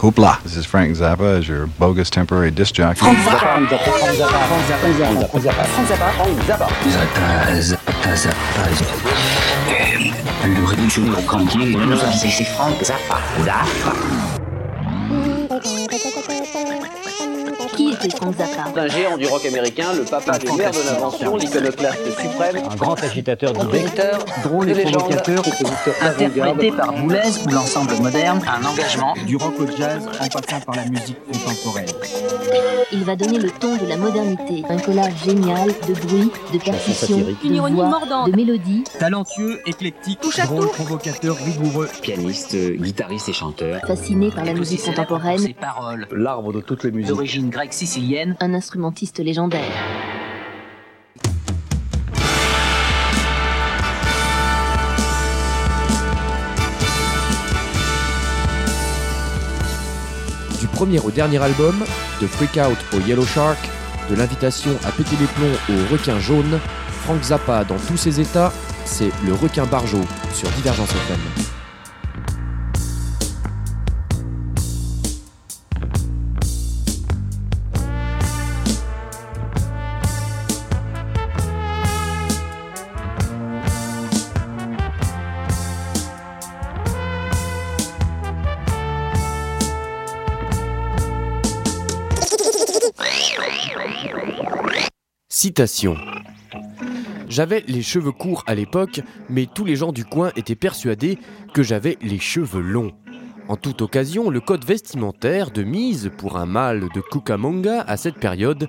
Hoopla. This is Frank Zappa as your bogus temporary disc jockey. Frank Zappa. Frank Zappa. Frank Zappa. Frank Zappa. Frank Zappa. Qui était Frank Zappa Un géant du rock américain, le papa des mères de l'invention, l'iconoclaste suprême, Un grand agitateur d'idées. Drôle et provocateur. Interprété par Boulez ou l'ensemble moderne, un engagement du rock au jazz en passant par la musique contemporaine. Il va donner le ton de la modernité. Un collage génial de bruits, de percussions, satirique. de Une ironie voix, mordante. de mélodies, Talentueux, éclectique, drôle, provocateur, rigoureux. pianiste, guitariste et chanteur. fasciné par la musique contemporaine, Ses paroles, L'arbre de toutes les musiques. d'origine grecque sicilienne, un instrumentiste légendaire. Du premier au dernier album, de Freak Out au Yellow Shark, de l'invitation à péter les plombs au requin jaune, Frank Zappa dans tous ses états, c'est le requin barjo sur Divergence FM. J'avais les cheveux courts à l'époque, mais tous les gens du coin étaient persuadés que j'avais les cheveux longs. En toute occasion, le code vestimentaire de mise pour un mâle de Cucamonga à cette période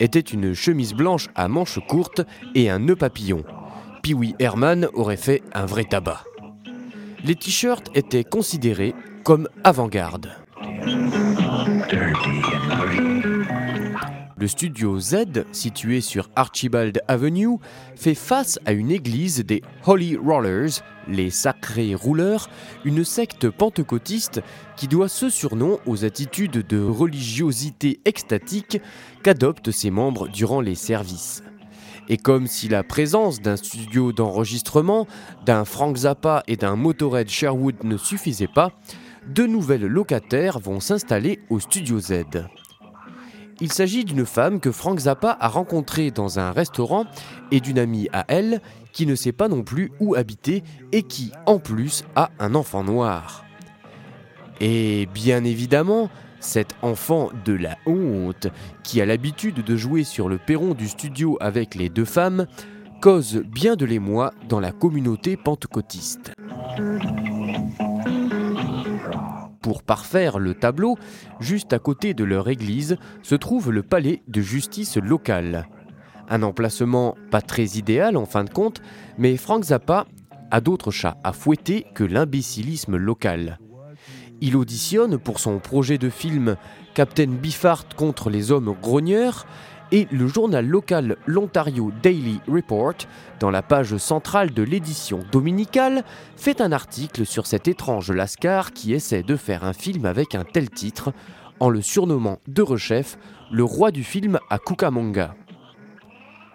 était une chemise blanche à manches courtes et un nœud papillon. Pee-wee Herman aurait fait un vrai tabac. Les t-shirts étaient considérés comme avant-garde. Le studio Z, situé sur Archibald Avenue, fait face à une église des Holy Rollers, les sacrés rouleurs, une secte pentecôtiste qui doit ce surnom aux attitudes de religiosité extatique qu'adoptent ses membres durant les services. Et comme si la présence d'un studio d'enregistrement, d'un Frank Zappa et d'un Motorhead Sherwood ne suffisait pas, deux nouvelles locataires vont s'installer au studio Z. Il s'agit d'une femme que Frank Zappa a rencontrée dans un restaurant et d'une amie à elle qui ne sait pas non plus où habiter et qui, en plus, a un enfant noir. Et bien évidemment, cet enfant de la honte, qui a l'habitude de jouer sur le perron du studio avec les deux femmes, cause bien de l'émoi dans la communauté pentecôtiste. Pour parfaire le tableau, juste à côté de leur église se trouve le palais de justice local. Un emplacement pas très idéal en fin de compte, mais Frank Zappa a d'autres chats à fouetter que l'imbécilisme local. Il auditionne pour son projet de film Captain Biffart contre les hommes grogneurs et le journal local l'Ontario Daily Report, dans la page centrale de l'édition dominicale, fait un article sur cet étrange lascar qui essaie de faire un film avec un tel titre, en le surnommant de rechef le roi du film à Cucamonga.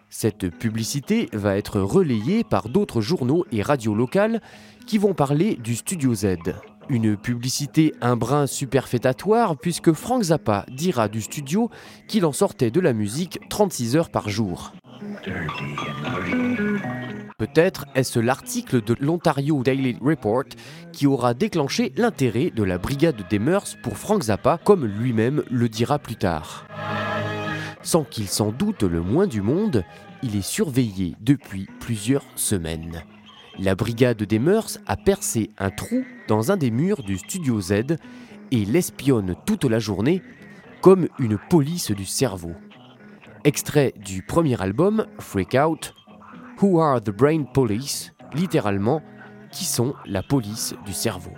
Cette publicité va être relayée par d'autres journaux et radios locales qui vont parler du Studio Z. Une publicité un brin superfétatoire puisque Frank Zappa dira du studio qu'il en sortait de la musique 36 heures par jour. Peut-être est-ce l'article de l'Ontario Daily Report qui aura déclenché l'intérêt de la Brigade des Mœurs pour Frank Zappa, comme lui-même le dira plus tard. Sans qu'il s'en doute le moins du monde, il est surveillé depuis plusieurs semaines. La brigade des mœurs a percé un trou dans un des murs du studio Z et l'espionne toute la journée comme une police du cerveau. Extrait du premier album, Freak Out, Who are the Brain Police Littéralement, qui sont la police du cerveau.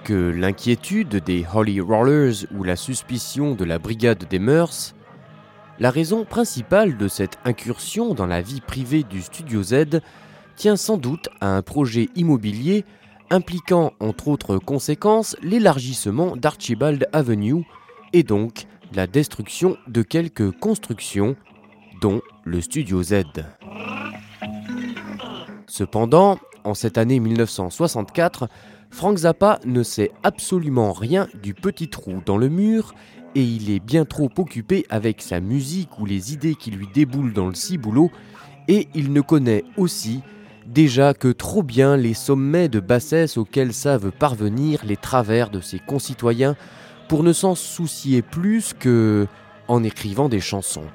Que l'inquiétude des Holy Rollers ou la suspicion de la brigade des mœurs, la raison principale de cette incursion dans la vie privée du Studio Z tient sans doute à un projet immobilier impliquant entre autres conséquences l'élargissement d'Archibald Avenue et donc la destruction de quelques constructions, dont le Studio Z. Cependant, en cette année 1964, Frank Zappa ne sait absolument rien du petit trou dans le mur et il est bien trop occupé avec sa musique ou les idées qui lui déboulent dans le ciboulot et il ne connaît aussi déjà que trop bien les sommets de bassesse auxquels savent parvenir les travers de ses concitoyens pour ne s'en soucier plus que en écrivant des chansons.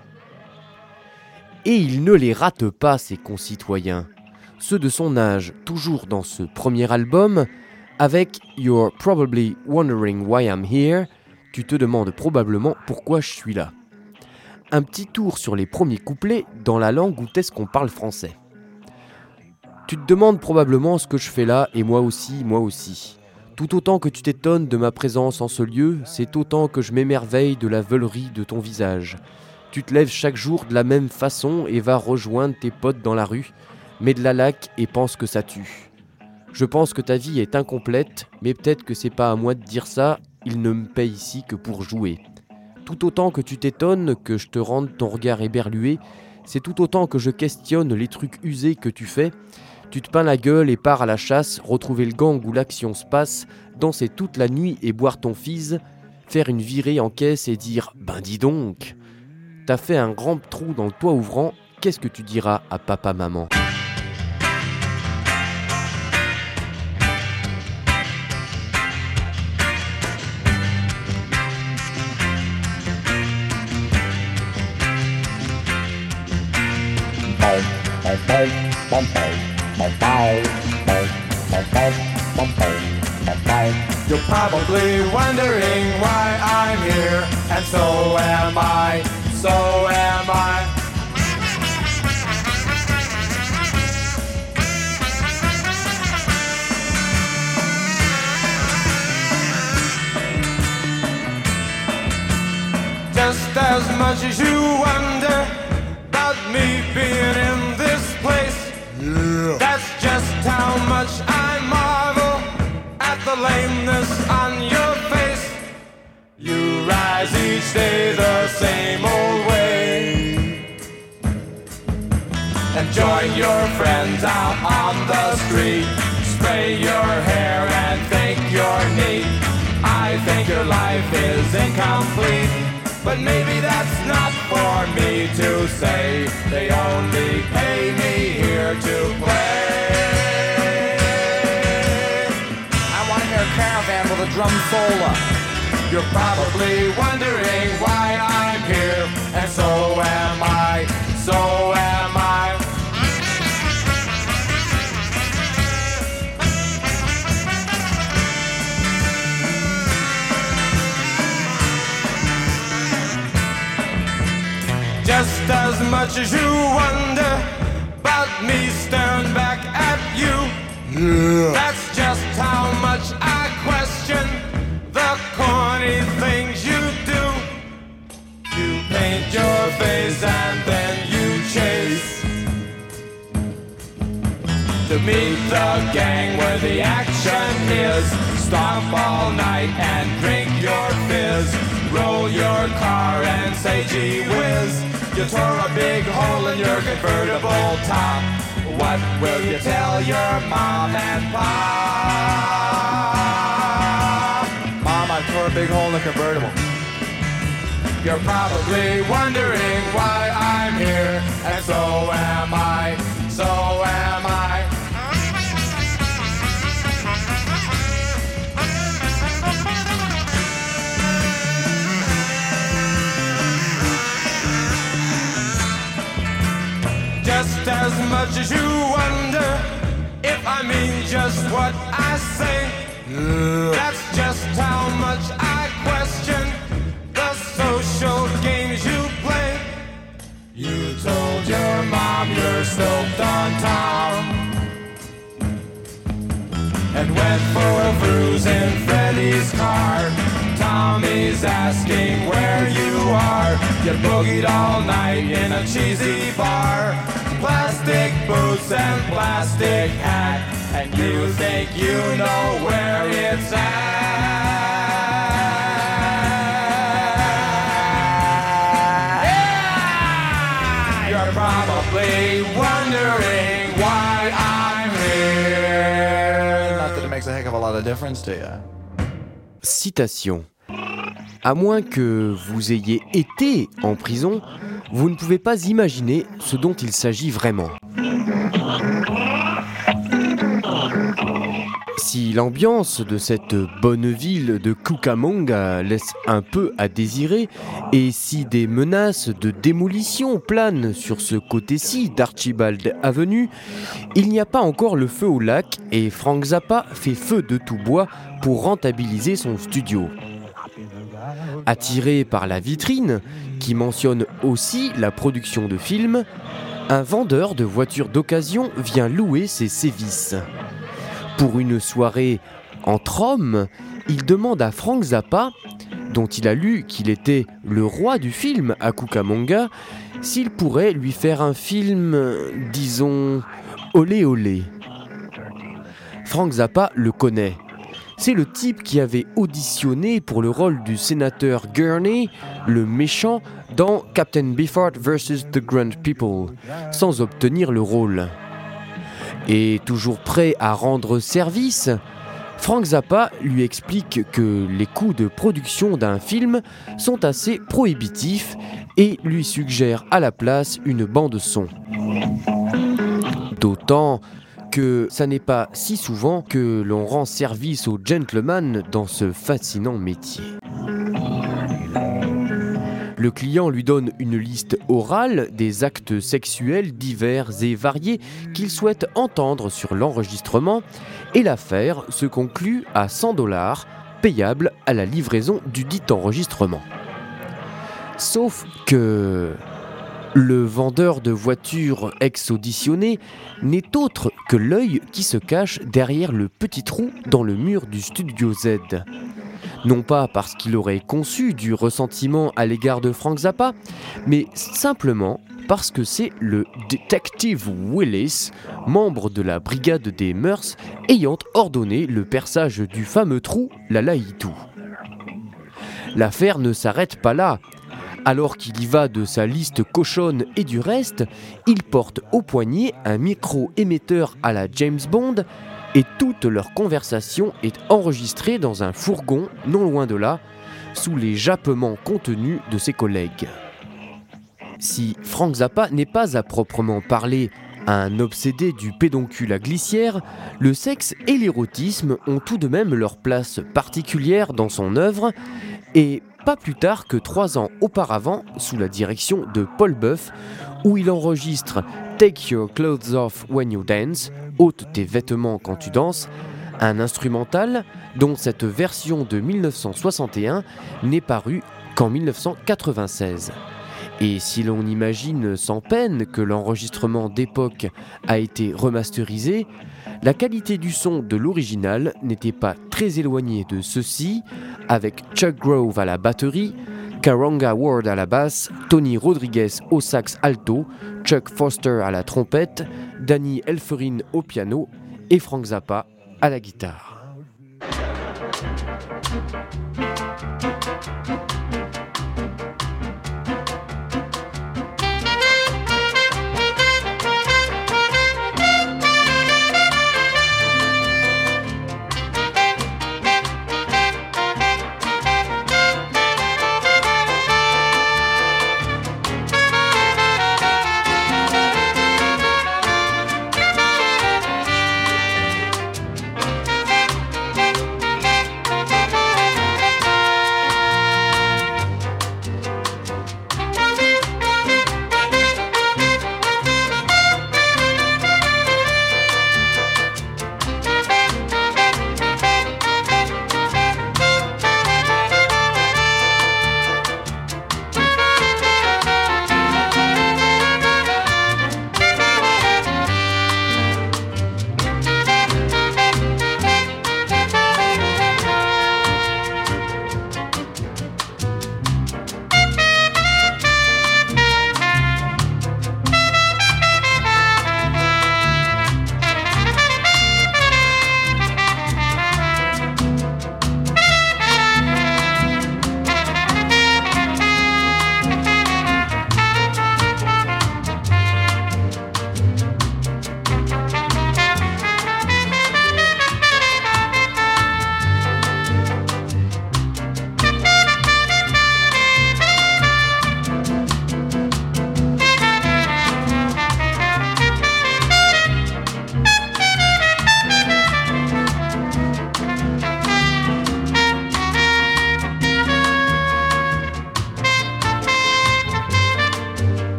Et il ne les rate pas, ses concitoyens, ceux de son âge, toujours dans ce premier album, avec You're Probably Wondering Why I'm Here, tu te demandes probablement pourquoi je suis là. Un petit tour sur les premiers couplets dans la langue où est-ce qu'on parle français. Tu te demandes probablement ce que je fais là, et moi aussi, moi aussi. Tout autant que tu t'étonnes de ma présence en ce lieu, c'est autant que je m'émerveille de la veulerie de ton visage. Tu te lèves chaque jour de la même façon et vas rejoindre tes potes dans la rue, mets de la laque et pense que ça tue. Je pense que ta vie est incomplète, mais peut-être que c'est pas à moi de dire ça, il ne me paye ici que pour jouer. Tout autant que tu t'étonnes que je te rende ton regard éberlué, c'est tout autant que je questionne les trucs usés que tu fais. Tu te peins la gueule et pars à la chasse, retrouver le gang où l'action se passe, danser toute la nuit et boire ton fils, faire une virée en caisse et dire Ben dis donc T'as fait un grand trou dans le toit ouvrant, qu'est-ce que tu diras à papa-maman You're probably wondering why I'm here, and so am I, so am I. Just as much as you wonder about me being in day the same old way. And join your friends out on the street. Spray your hair and think you're neat. I think your life is incomplete. But maybe that's not for me to say. They only pay me here to play. I want to hear a caravan with a drum solo. You're probably wondering why I'm here, and so am I, so am I. Just as much as you wonder about me staring back at you. That's face and then you chase to meet the gang where the action is. Stomp all night and drink your fizz. Roll your car and say gee whiz. You tore a big hole in your convertible top. What will you tell your mom and pop? Mom, I tore a big hole in the convertible. You're probably wondering why I'm here, and so am I, so am I. Just as much as you wonder if I mean just what I say. That's just how much I Tom and went for a cruise in Freddy's car. Tommy's asking where you are. You boogied all night in a cheesy bar. Plastic boots and plastic hat, and you think you know where it's at. Yeah! You're probably wondering Citation. À moins que vous ayez été en prison, vous ne pouvez pas imaginer ce dont il s'agit vraiment. Si l'ambiance de cette bonne ville de Cucamonga laisse un peu à désirer, et si des menaces de démolition planent sur ce côté-ci d'Archibald Avenue, il n'y a pas encore le feu au lac et Frank Zappa fait feu de tout bois pour rentabiliser son studio. Attiré par la vitrine, qui mentionne aussi la production de films, un vendeur de voitures d'occasion vient louer ses sévices. Pour une soirée entre hommes, il demande à Frank Zappa, dont il a lu qu'il était le roi du film à Cucamonga, s'il pourrait lui faire un film, disons, olé olé. Frank Zappa le connaît. C'est le type qui avait auditionné pour le rôle du sénateur Gurney, le méchant, dans Captain Beefheart vs. The Grand People, sans obtenir le rôle. Et toujours prêt à rendre service, Frank Zappa lui explique que les coûts de production d'un film sont assez prohibitifs et lui suggère à la place une bande son. D'autant que ça n'est pas si souvent que l'on rend service aux gentlemen dans ce fascinant métier. Le client lui donne une liste orale des actes sexuels divers et variés qu'il souhaite entendre sur l'enregistrement et l'affaire se conclut à 100 dollars payable à la livraison du dit enregistrement. Sauf que le vendeur de voitures ex-auditionné n'est autre que l'œil qui se cache derrière le petit trou dans le mur du studio Z. Non pas parce qu'il aurait conçu du ressentiment à l'égard de Frank Zappa, mais simplement parce que c'est le détective Willis, membre de la brigade des mœurs, ayant ordonné le perçage du fameux trou La Laïtou. L'affaire ne s'arrête pas là. Alors qu'il y va de sa liste cochonne et du reste, il porte au poignet un micro-émetteur à la James Bond et toute leur conversation est enregistrée dans un fourgon non loin de là, sous les jappements contenus de ses collègues. Si Frank Zappa n'est pas à proprement parler un obsédé du pédoncule à glissière, le sexe et l'érotisme ont tout de même leur place particulière dans son œuvre, et pas plus tard que trois ans auparavant, sous la direction de Paul Buff, où il enregistre Take Your Clothes Off When You Dance, ôte tes vêtements quand tu danses, un instrumental dont cette version de 1961 n'est parue qu'en 1996. Et si l'on imagine sans peine que l'enregistrement d'époque a été remasterisé, la qualité du son de l'original n'était pas très éloignée de ceci, avec Chuck Grove à la batterie, Karanga Ward à la basse, Tony Rodriguez au sax alto, Chuck Foster à la trompette, Danny Elferin au piano et Frank Zappa à la guitare.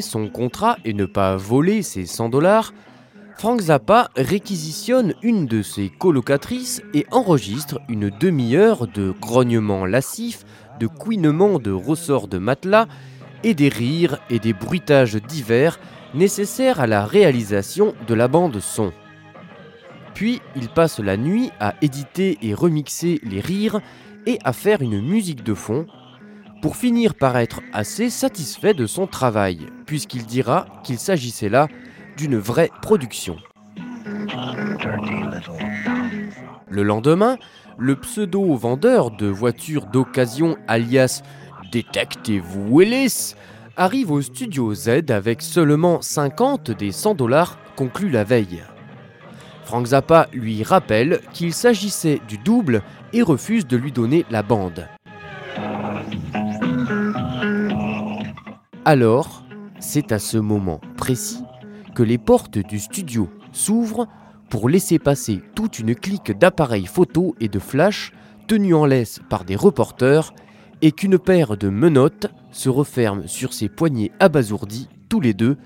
Son contrat et ne pas voler ses 100 dollars, Frank Zappa réquisitionne une de ses colocatrices et enregistre une demi-heure de grognements lascifs, de couinements de ressorts de matelas et des rires et des bruitages divers nécessaires à la réalisation de la bande son. Puis il passe la nuit à éditer et remixer les rires et à faire une musique de fond, pour finir par être assez satisfait de son travail, puisqu'il dira qu'il s'agissait là d'une vraie production. Le lendemain, le pseudo-vendeur de voitures d'occasion alias Detective Willis arrive au studio Z avec seulement 50 des 100 dollars conclus la veille. Frank Zappa lui rappelle qu'il s'agissait du double et refuse de lui donner la bande. Alors, c'est à ce moment précis que les portes du studio s'ouvrent pour laisser passer toute une clique d'appareils photo et de flash tenus en laisse par des reporters et qu'une paire de menottes se referme sur ses poignets abasourdis tous les deux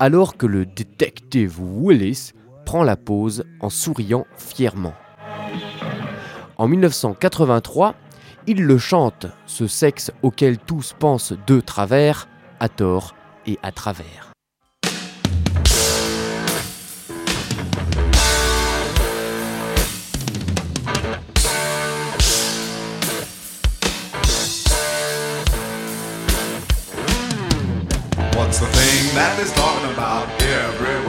alors que le détective Willis prend la pause en souriant fièrement. En 1983, il le chante, ce sexe auquel tous pensent de travers, à tort et à travers. What's the thing that is talking about everywhere?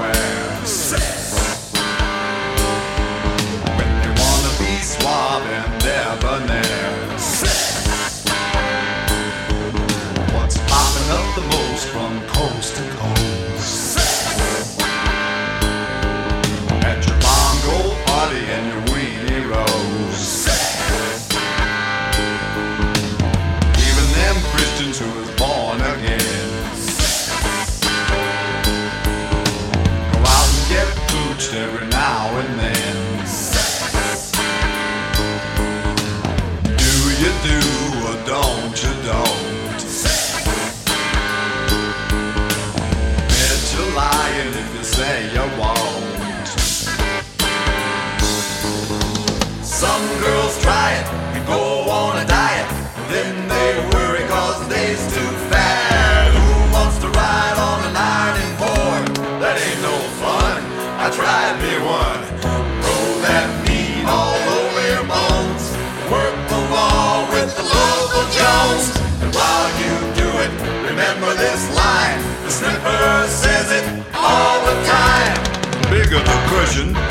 version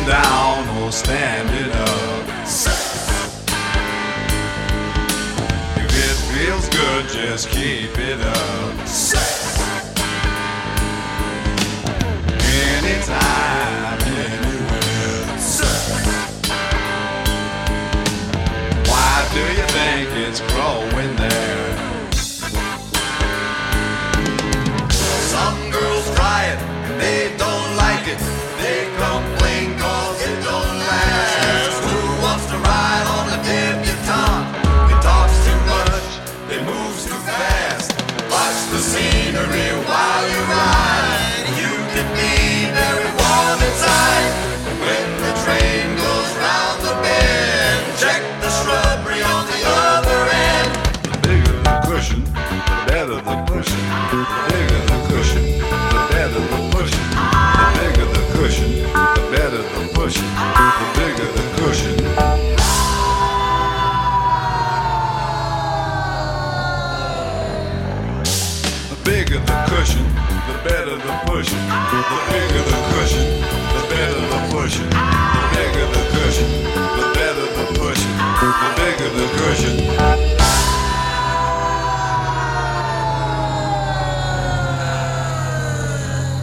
Laying down or standing up. If it feels good, just keep it up. Anytime, anywhere. Why do you think it's growing there?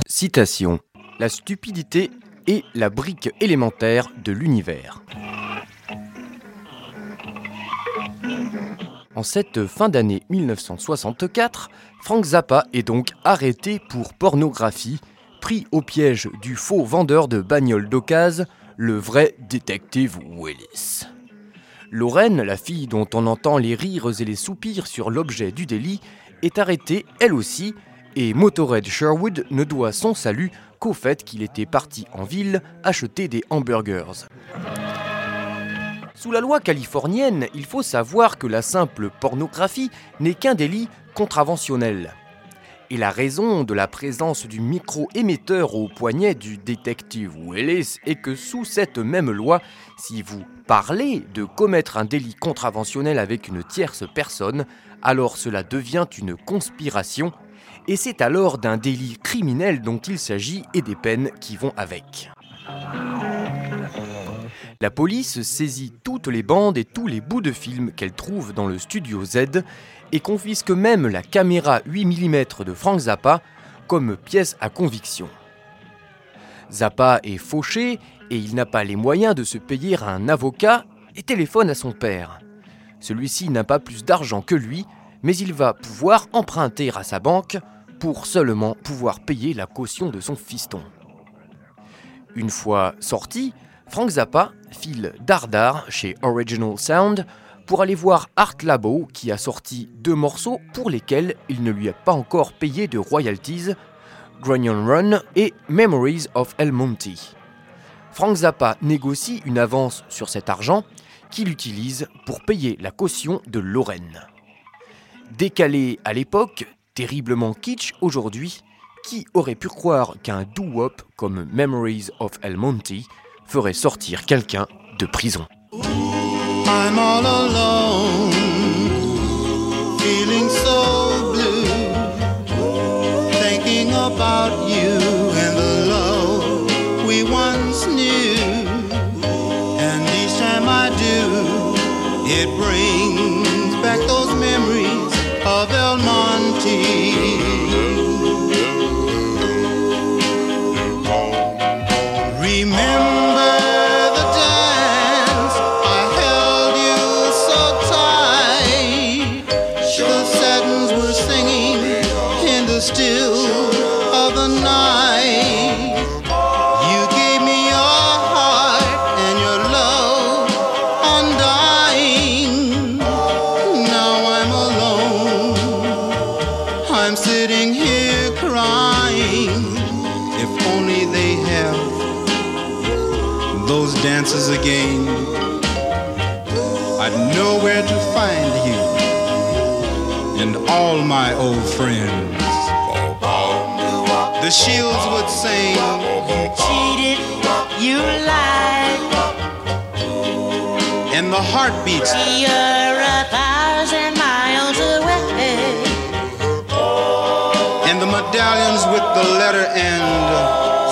Citation. La stupidité est la brique élémentaire de l'univers. En cette fin d'année 1964, Frank Zappa est donc arrêté pour pornographie, pris au piège du faux vendeur de bagnoles d'occasion, le vrai détective Willis. Lorraine, la fille dont on entend les rires et les soupirs sur l'objet du délit, est arrêtée elle aussi, et Motorhead Sherwood ne doit son salut qu'au fait qu'il était parti en ville acheter des hamburgers. Sous la loi californienne, il faut savoir que la simple pornographie n'est qu'un délit contraventionnel. Et la raison de la présence du micro-émetteur au poignet du détective Willis est que sous cette même loi, si vous parlez de commettre un délit contraventionnel avec une tierce personne, alors cela devient une conspiration, et c'est alors d'un délit criminel dont il s'agit et des peines qui vont avec. La police saisit toutes les bandes et tous les bouts de film qu'elle trouve dans le studio Z et confisque même la caméra 8 mm de Frank Zappa comme pièce à conviction. Zappa est fauché et il n'a pas les moyens de se payer un avocat et téléphone à son père. Celui-ci n'a pas plus d'argent que lui, mais il va pouvoir emprunter à sa banque pour seulement pouvoir payer la caution de son fiston. Une fois sorti, Frank Zappa file dardard chez Original Sound pour aller voir Art Labo qui a sorti deux morceaux pour lesquels il ne lui a pas encore payé de royalties, Grunion Run et Memories of El Monte. Frank Zappa négocie une avance sur cet argent qu'il utilise pour payer la caution de Lorraine. Décalé à l'époque, terriblement kitsch aujourd'hui, qui aurait pu croire qu'un doo-wop comme Memories of El Monte ferait sortir quelqu'un de prison? I'm all alone, feeling so blue, thinking about you and the love we once knew. And each time I do, it brings and the heartbeats. You're a thousand miles away. And the medallions with the letter and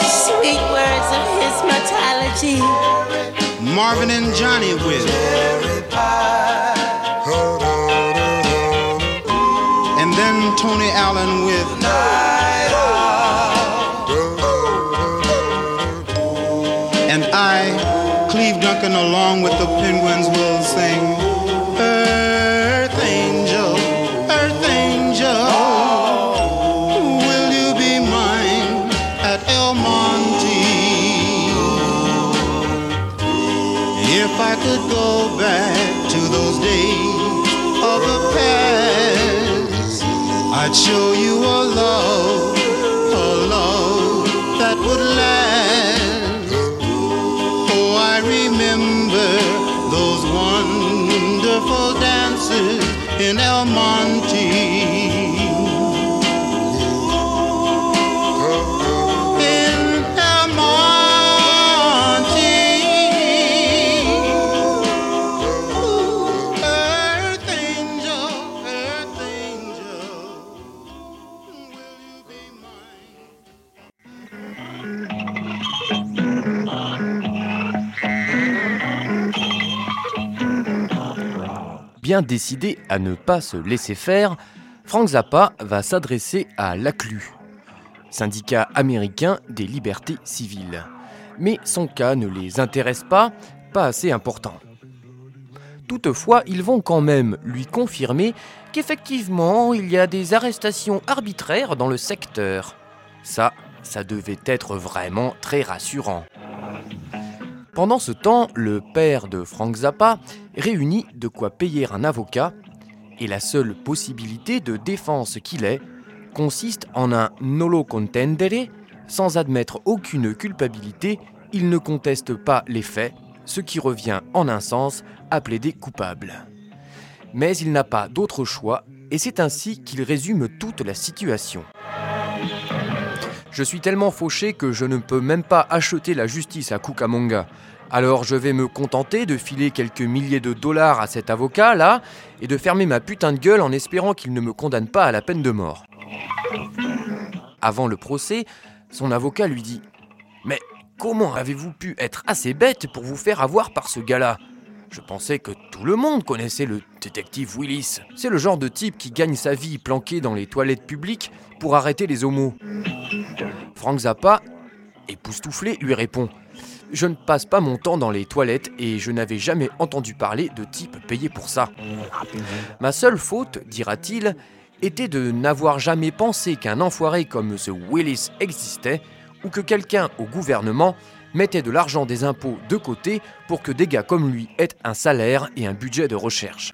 Sweet words of his mortality. Marvin and Johnny with. And then Tony Allen with. Along with the Penguins, remember those wonderful dances in El Monte. Bien décidé à ne pas se laisser faire, Frank Zappa va s'adresser à l'ACLU, syndicat américain des libertés civiles. Mais son cas ne les intéresse pas, pas assez important. Toutefois, ils vont quand même lui confirmer qu'effectivement, il y a des arrestations arbitraires dans le secteur. Ça, ça devait être vraiment très rassurant. Pendant ce temps, le père de Frank Zappa réunit de quoi payer un avocat, et la seule possibilité de défense qu'il ait consiste en un nolo contendere, sans admettre aucune culpabilité, il ne conteste pas les faits, ce qui revient en un sens à plaider coupable. Mais il n'a pas d'autre choix, et c'est ainsi qu'il résume toute la situation. Je suis tellement fauché que je ne peux même pas acheter la justice à Cucamonga. Alors je vais me contenter de filer quelques milliers de dollars à cet avocat là et de fermer ma putain de gueule en espérant qu'il ne me condamne pas à la peine de mort. Avant le procès, son avocat lui dit Mais comment avez-vous pu être assez bête pour vous faire avoir par ce gars-là? Je pensais que tout le monde connaissait le détective Willis. C'est le genre de type qui gagne sa vie planqué dans les toilettes publiques pour arrêter les homos. Frank Zappa, époustouflé, lui répond Je ne passe pas mon temps dans les toilettes et je n'avais jamais entendu parler de type payé pour ça. Ma seule faute, dira-t-il, était de n'avoir jamais pensé qu'un enfoiré comme ce Willis existait ou que quelqu'un au gouvernement mettait de l'argent des impôts de côté pour que des gars comme lui aient un salaire et un budget de recherche.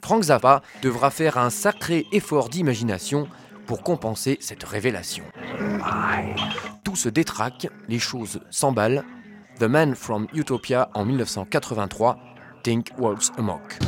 Frank Zappa devra faire un sacré effort d'imagination pour compenser cette révélation. Tout se détraque, les choses s'emballent. The Man from Utopia en 1983, Think Walks Amok.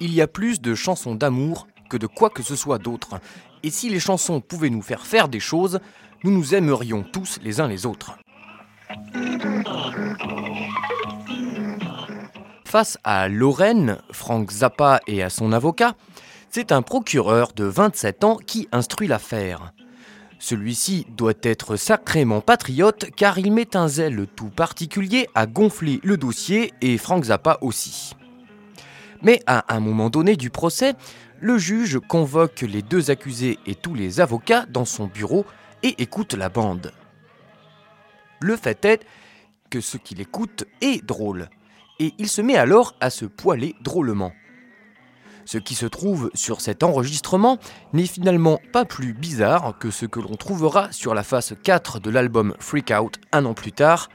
Il y a plus de chansons d'amour que de quoi que ce soit d'autre. Et si les chansons pouvaient nous faire faire des choses, nous nous aimerions tous les uns les autres. Face à Lorraine, Frank Zappa et à son avocat, c'est un procureur de 27 ans qui instruit l'affaire. Celui-ci doit être sacrément patriote car il met un zèle tout particulier à gonfler le dossier et Frank Zappa aussi. Mais à un moment donné du procès, le juge convoque les deux accusés et tous les avocats dans son bureau et écoute la bande. Le fait est que ce qu'il écoute est drôle, et il se met alors à se poiler drôlement. Ce qui se trouve sur cet enregistrement n'est finalement pas plus bizarre que ce que l'on trouvera sur la face 4 de l'album Freak Out un an plus tard,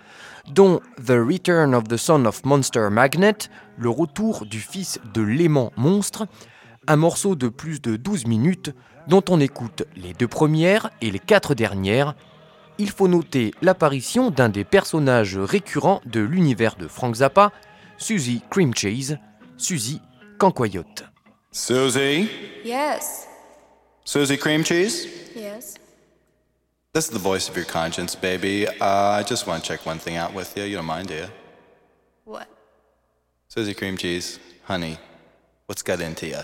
dont The Return of the Son of Monster Magnet, le retour du fils de l'aimant monstre, un morceau de plus de 12 minutes dont on écoute les deux premières et les quatre dernières. Il faut noter l'apparition d'un des personnages récurrents de l'univers de Frank Zappa, Suzy Cream Cheese, Suzy Cancoyote. Susie? Yes. Susie Cream Cheese? Yes. This is the voice of your conscience, baby. Uh, I just want to check one thing out with you. You don't mind, do you? What? Susie Cream Cheese, honey, what's got into you?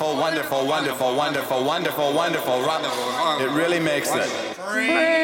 Wonderful, wonderful, wonderful, wonderful, wonderful, wonderful, wonderful. It really makes it. Crazy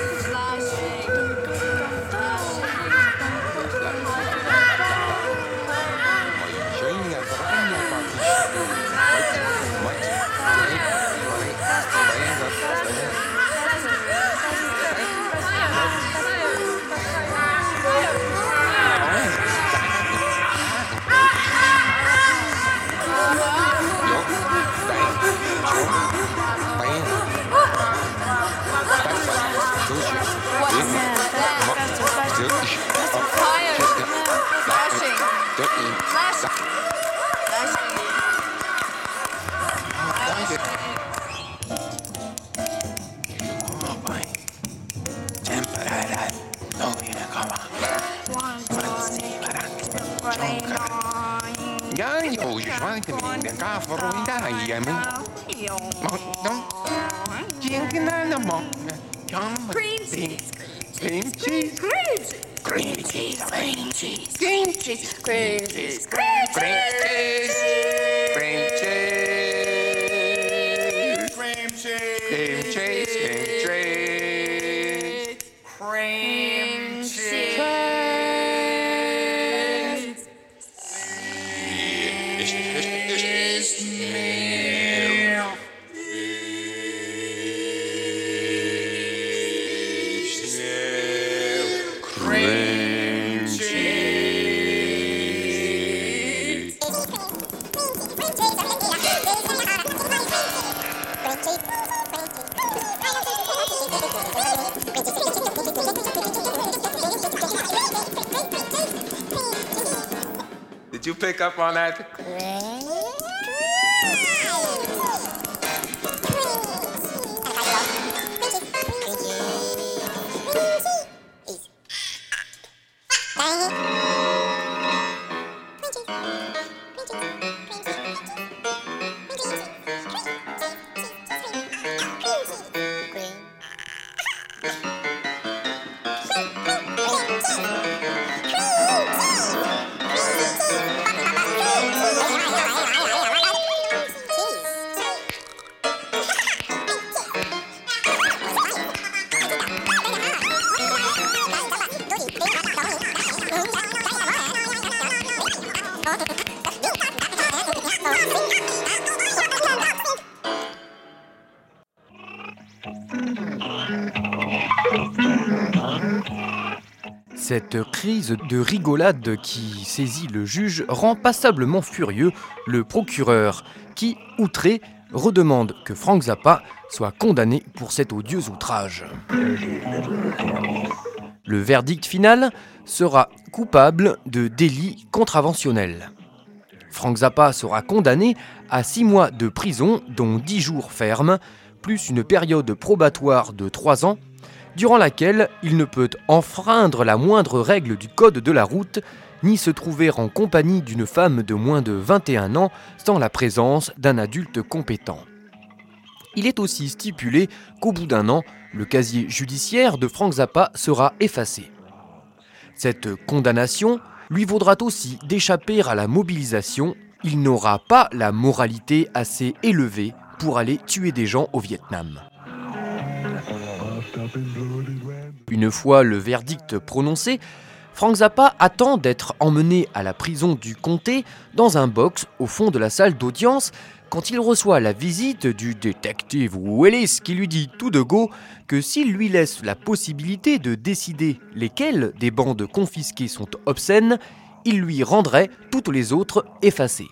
naar de man. Cream cheese. Cream cheese. Cream cheese. Cream cheese. Cream cheese. Cream cheese. Cream cheese. On that? Cette crise de rigolade qui saisit le juge rend passablement furieux le procureur qui, outré, redemande que Frank Zappa soit condamné pour cet odieux outrage. Le verdict final sera coupable de délit contraventionnel. Frank Zappa sera condamné à 6 mois de prison, dont 10 jours fermes, plus une période probatoire de 3 ans, durant laquelle il ne peut enfreindre la moindre règle du code de la route, ni se trouver en compagnie d'une femme de moins de 21 ans sans la présence d'un adulte compétent. Il est aussi stipulé qu'au bout d'un an, le casier judiciaire de Frank Zappa sera effacé. Cette condamnation lui vaudra aussi d'échapper à la mobilisation. Il n'aura pas la moralité assez élevée pour aller tuer des gens au Vietnam. Une fois le verdict prononcé, Frank Zappa attend d'être emmené à la prison du comté dans un box au fond de la salle d'audience quand il reçoit la visite du détective Willis qui lui dit tout de go que s'il lui laisse la possibilité de décider lesquelles des bandes confisquées sont obscènes, il lui rendrait toutes les autres effacées.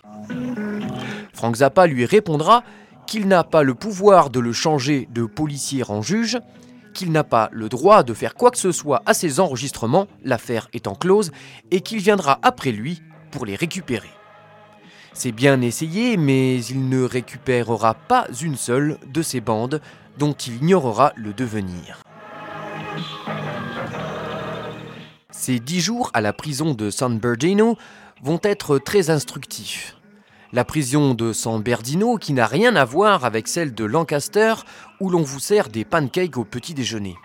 Frank Zappa lui répondra qu'il n'a pas le pouvoir de le changer de policier en juge, qu'il n'a pas le droit de faire quoi que ce soit à ses enregistrements, l'affaire étant close, et qu'il viendra après lui pour les récupérer. C'est bien essayé, mais il ne récupérera pas une seule de ces bandes dont il ignorera le devenir. Ces dix jours à la prison de San Bernardino vont être très instructifs. La prison de San Bernardino qui n'a rien à voir avec celle de Lancaster où l'on vous sert des pancakes au petit déjeuner.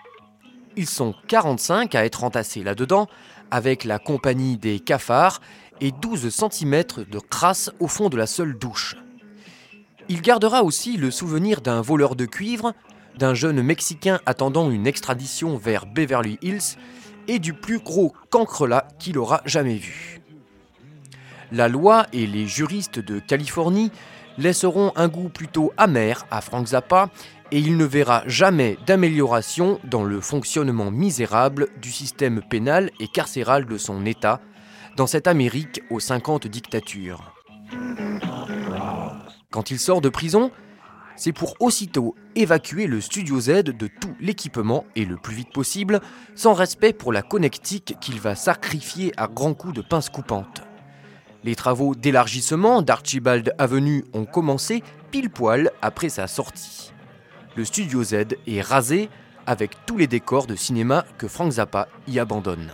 Ils sont 45 à être entassés là-dedans avec la compagnie des cafards et 12 cm de crasse au fond de la seule douche. Il gardera aussi le souvenir d'un voleur de cuivre, d'un jeune Mexicain attendant une extradition vers Beverly Hills et du plus gros cancrelat qu'il aura jamais vu. La loi et les juristes de Californie laisseront un goût plutôt amer à Frank Zappa et il ne verra jamais d'amélioration dans le fonctionnement misérable du système pénal et carcéral de son État, dans cette Amérique aux 50 dictatures. Quand il sort de prison, c'est pour aussitôt évacuer le Studio Z de tout l'équipement et le plus vite possible, sans respect pour la connectique qu'il va sacrifier à grands coups de pince coupante. Les travaux d'élargissement d'Archibald Avenue ont commencé pile poil après sa sortie. Le Studio Z est rasé avec tous les décors de cinéma que Frank Zappa y abandonne.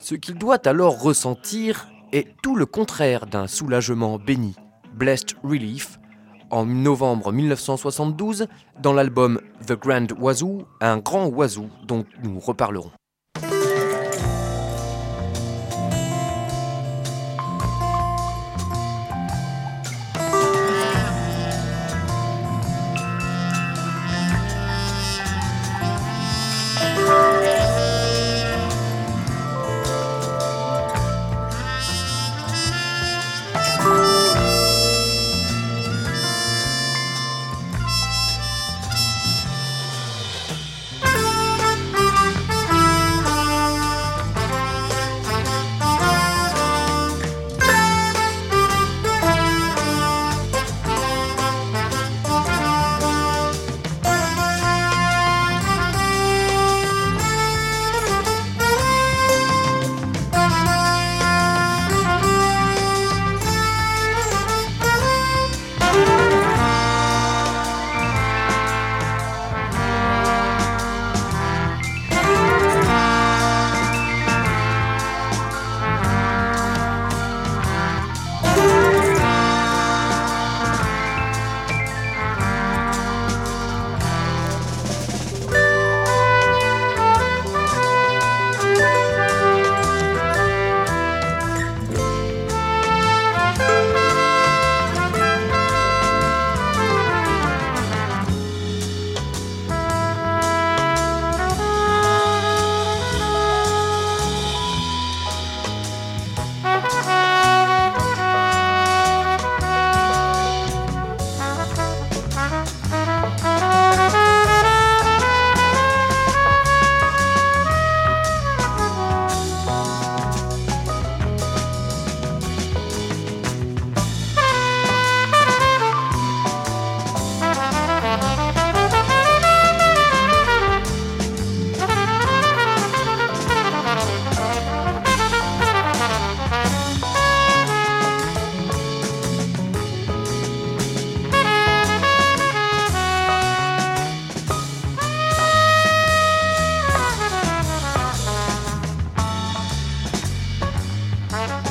Ce qu'il doit alors ressentir est tout le contraire d'un soulagement béni, Blessed Relief, en novembre 1972 dans l'album The Grand Wazoo, un grand oiseau dont nous reparlerons. Bye.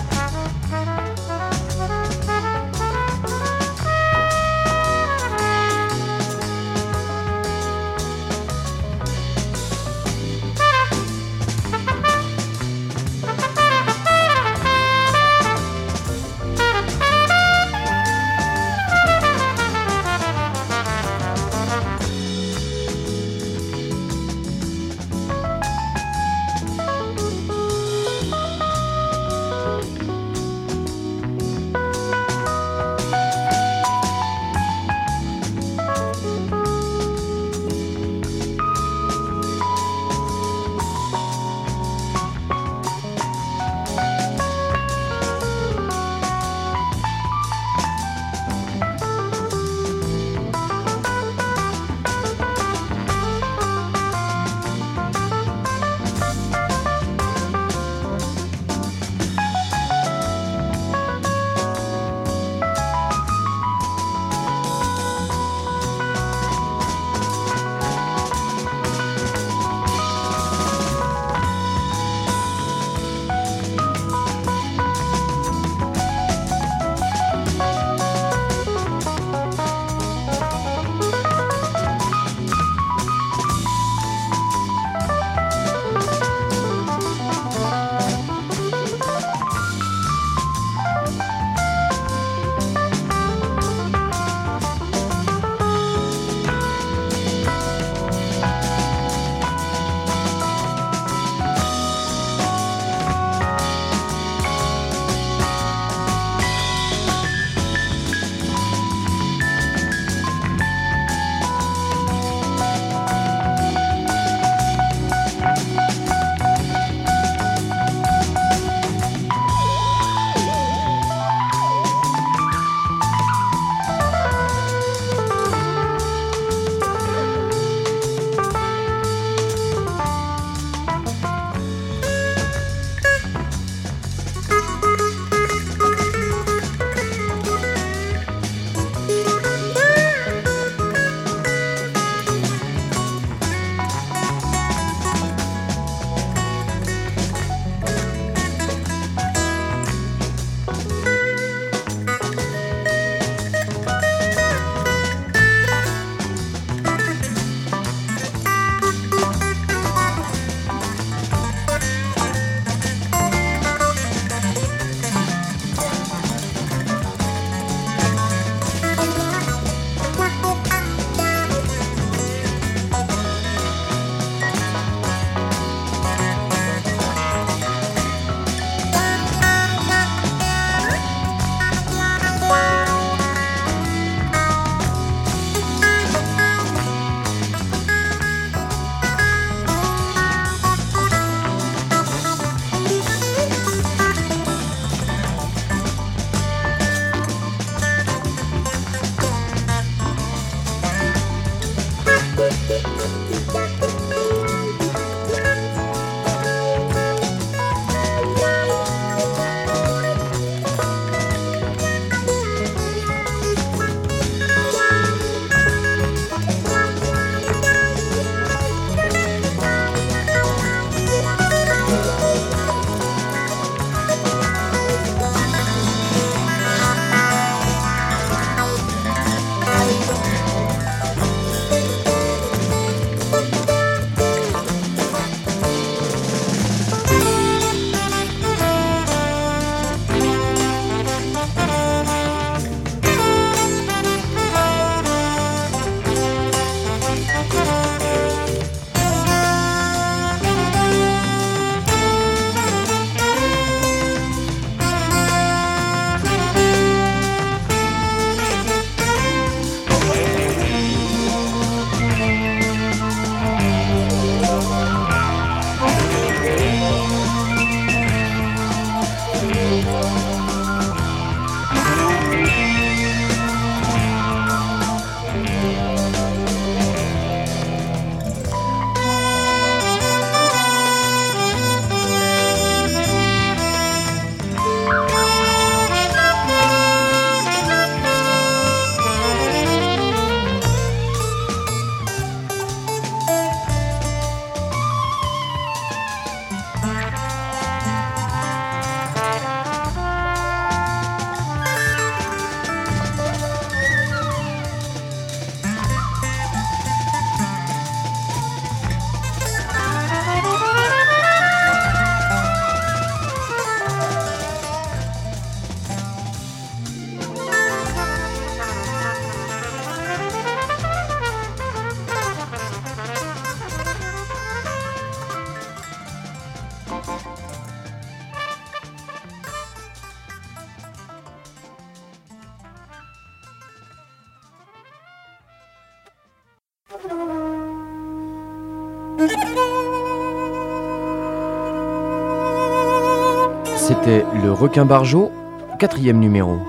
C'était Le Requin Barjot, quatrième numéro.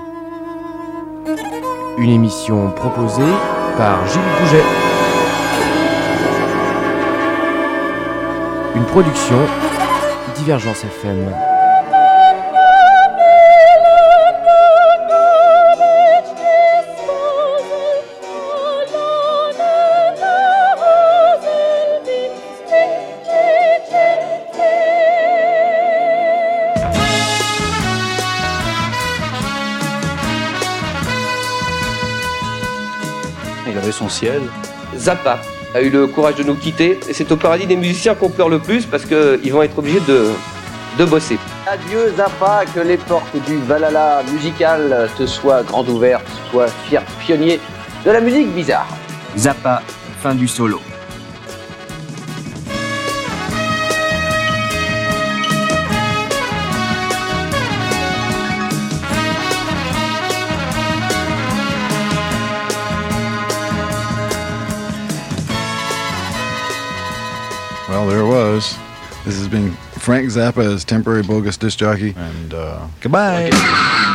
Une émission proposée par Gilles Bouget. Une production Divergence FM. Zappa a eu le courage de nous quitter et c'est au paradis des musiciens qu'on pleure le plus parce qu'ils vont être obligés de, de bosser. Adieu Zappa, que les portes du Valhalla musical te soient grandes ouvertes, sois fier pionnier de la musique bizarre. Zappa, fin du solo. Frank Zappa as temporary bogus disc jockey, and uh, goodbye.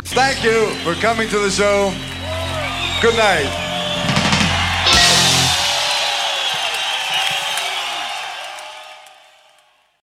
Thank you for coming to the show. Good night.